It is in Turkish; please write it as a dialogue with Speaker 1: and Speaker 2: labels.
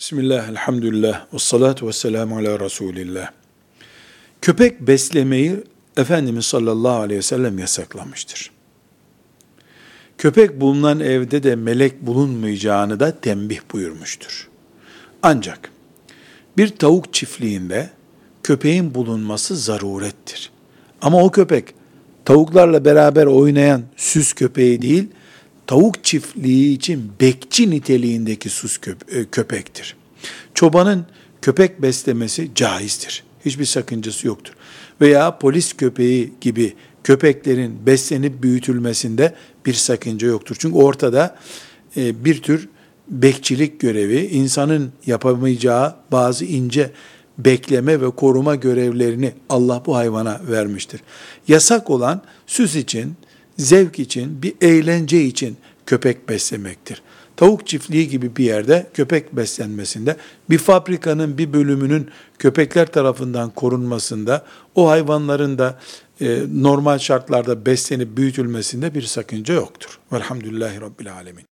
Speaker 1: Bismillah, elhamdülillah, ve salatu ve selamu ala Resulillah. Köpek beslemeyi Efendimiz sallallahu aleyhi ve sellem yasaklamıştır. Köpek bulunan evde de melek bulunmayacağını da tembih buyurmuştur. Ancak bir tavuk çiftliğinde köpeğin bulunması zarurettir. Ama o köpek tavuklarla beraber oynayan süs köpeği değil, tavuk çiftliği için bekçi niteliğindeki sus e, köpektir. Çobanın köpek beslemesi caizdir. Hiçbir sakıncası yoktur. Veya polis köpeği gibi köpeklerin beslenip büyütülmesinde bir sakınca yoktur. Çünkü ortada e, bir tür bekçilik görevi, insanın yapamayacağı bazı ince bekleme ve koruma görevlerini Allah bu hayvana vermiştir. Yasak olan süs için, zevk için, bir eğlence için köpek beslemektir. Tavuk çiftliği gibi bir yerde köpek beslenmesinde, bir fabrikanın bir bölümünün köpekler tarafından korunmasında, o hayvanların da e, normal şartlarda beslenip büyütülmesinde bir sakınca yoktur. Velhamdülillahi Rabbil Alemin.